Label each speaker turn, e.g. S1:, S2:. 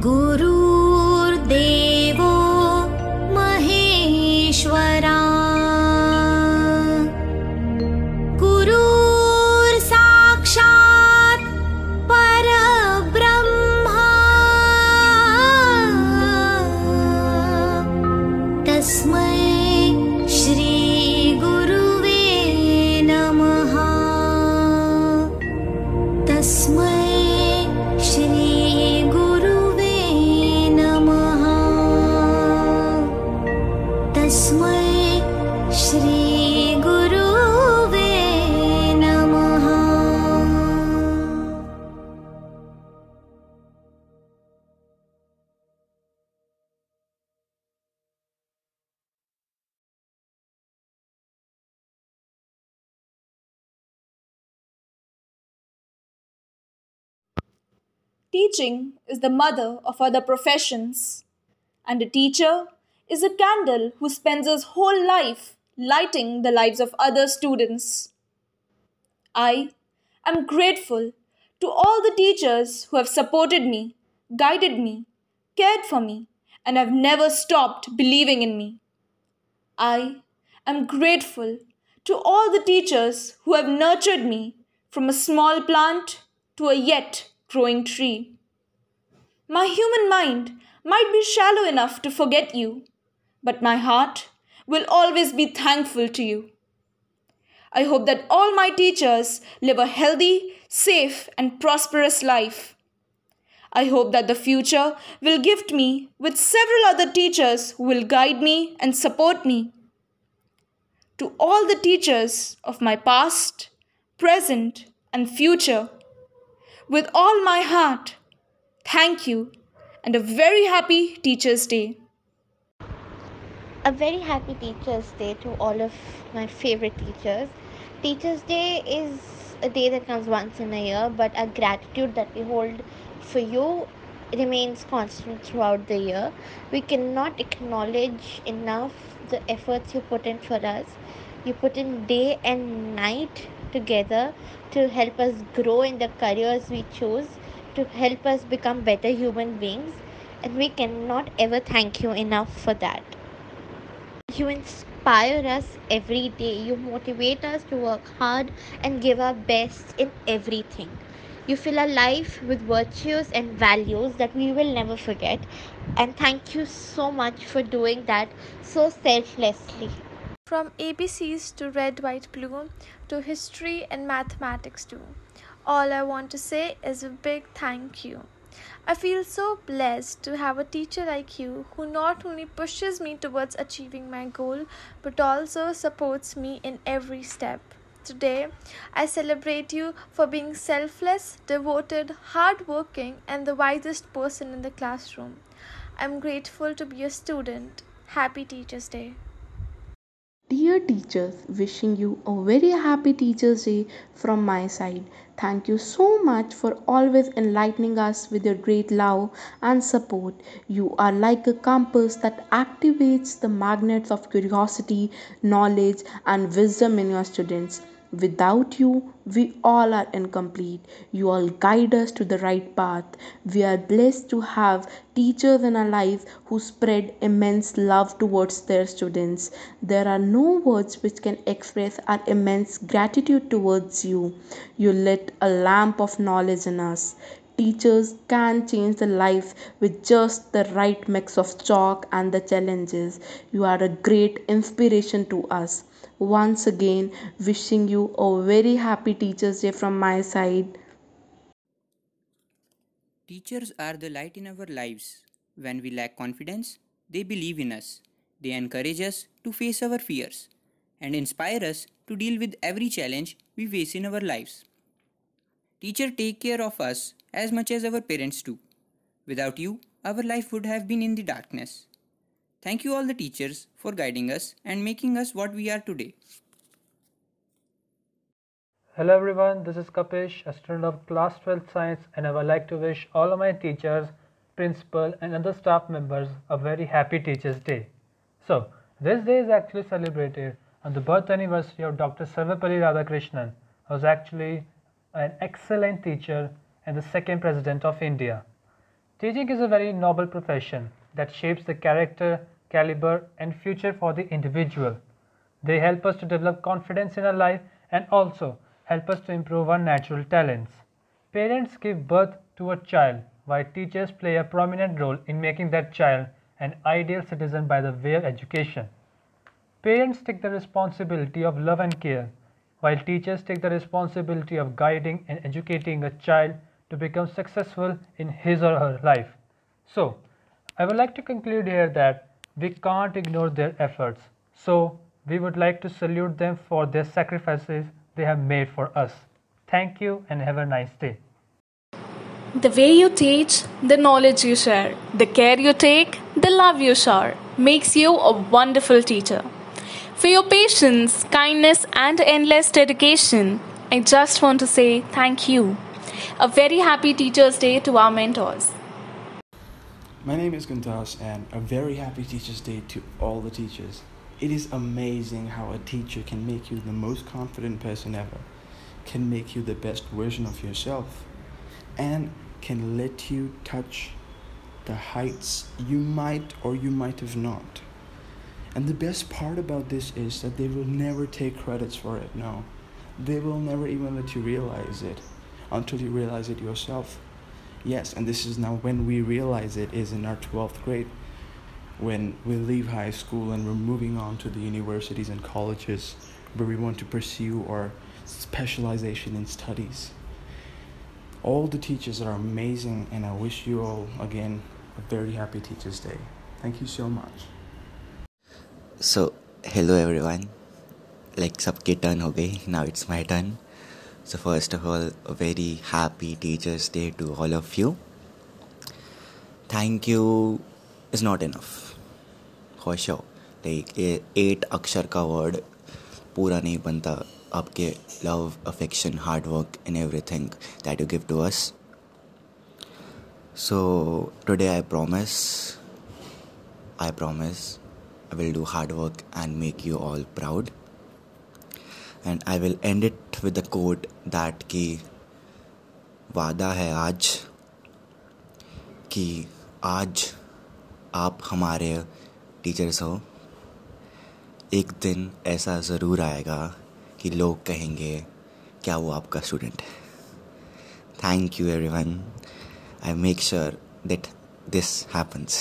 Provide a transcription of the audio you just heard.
S1: गुरुर्देवो
S2: Teaching is the mother of other professions, and a teacher is a candle who spends his whole life lighting the lives of other students. I am grateful to all the teachers who have supported me, guided me, cared for me, and have never stopped believing in me. I am grateful to all the teachers who have nurtured me from a small plant to a yet growing tree. My human mind might be shallow enough to forget you, but my heart will always be thankful to you. I hope that all my teachers live a healthy, safe, and prosperous life. I hope that the future will gift me with several other teachers who will guide me and support me. To all the teachers of my past, present, and future, with all my heart, thank you and a very happy Teachers' Day.
S3: a very happy Teachers' Day to all of my favorite teachers. Teachers' Day is a day that comes once in a year, but our gratitude that we hold for you remains constant throughout the year. We cannot acknowledge enough the efforts you put in for us. You put in day and night together to help us grow in the careers we choose, to help us become better human beings, and we cannot ever thank you enough for that. You inspire us every day. You motivate us to work hard and give our best in everything. You fill our life with virtues and values that we will never forget. And thank you so much for doing that so selflessly.
S4: From ABCs to red, white, blue to history and mathematics too. All I want to say is a big thank you. I feel so blessed to have a teacher like you who not only pushes me towards achieving my goal but also supports me in every step. Today, I celebrate you for being selfless, devoted, hardworking, and the wisest person in the classroom. I'm grateful to be a student. Happy Teachers' Day.
S5: Dear teachers, wishing you a very happy Teachers' Day from my side. Thank you so much for always enlightening us with your great love and support. You are like a compass that activates the magnets of curiosity, knowledge, and wisdom in your students. Without you, we all are incomplete. You all guide us to the right path. We are blessed to have teachers in our lives who spread immense love towards their students. There are no words which can express our immense gratitude towards you. You lit a lamp of knowledge in us. Teachers can change the lives with just the right mix of chalk and the challenges. You are a great inspiration to us. Once again, wishing you a very happy Teachers' Day from my side.
S6: Teachers are the light in our lives. When we lack confidence, they believe in us. They encourage us to face our fears and inspire us to deal with every challenge we face in our lives. Teachers take care of us as much as our parents do. Without you, our life would have been in the darkness. Thank you all the teachers for guiding us and making us what we are today.
S7: Hello everyone, this is Kapish, a student of class 12 science and I would like to wish all of my teachers, principal and other staff members a very happy Teachers Day. So, this day is actually celebrated on the birth anniversary of Dr. Sarvepalli Radhakrishnan, who was actually an excellent teacher and the second president of India. Teaching is a very noble profession that shapes the character, caliber, and future for the individual. They help us to develop confidence in our life and also help us to improve our natural talents. Parents give birth to a child, while teachers play a prominent role in making that child an ideal citizen by the way of education. Parents take the responsibility of love and care, while teachers take the responsibility of guiding and educating a child to become successful in his or her life. So, I would like to conclude here that we can't ignore their efforts. So, we would like to salute them for their sacrifices they have made for us. Thank you and have a nice day.
S8: The way you teach, the knowledge you share, the care you take, the love you shower makes you a wonderful teacher. For your patience, kindness, and endless dedication, I just want to say thank you. A very happy Teachers' Day to our mentors.
S9: My name is Guntas, and a very happy Teachers' Day to all the teachers. It is amazing how a teacher can make you the most confident person ever, can make you the best version of yourself, and can let you touch the heights you might or you might have not. And the best part about this is that they will never take credits for it, no. They will never even let you realize it until you realize it yourself. Yes, and this is now when we realize it is in our 12th grade. When we leave high school and we're moving on to the universities and colleges where we want to pursue our specialization in studies. All the teachers are amazing, and I wish you all again a very happy Teachers' Day. Thank you so much.
S10: So hello everyone like सबकी turn हो गई. Now it's my turn so first of all very happy teachers day to all of you thank you is not enough for sure like at अक्षर का word पूरा नहीं बनता. आपके love affection hard work and everything that you give to us so today I promise I promise I will do hard work and make you all proud. And I will end it with the quote that कि वादा है आज कि आज आप हमारे teachers हो एक दिन ऐसा ज़रूर आएगा कि लोग कहेंगे, क्या वो आपका स्टूडेंट है? Thank you everyone I make sure that this happens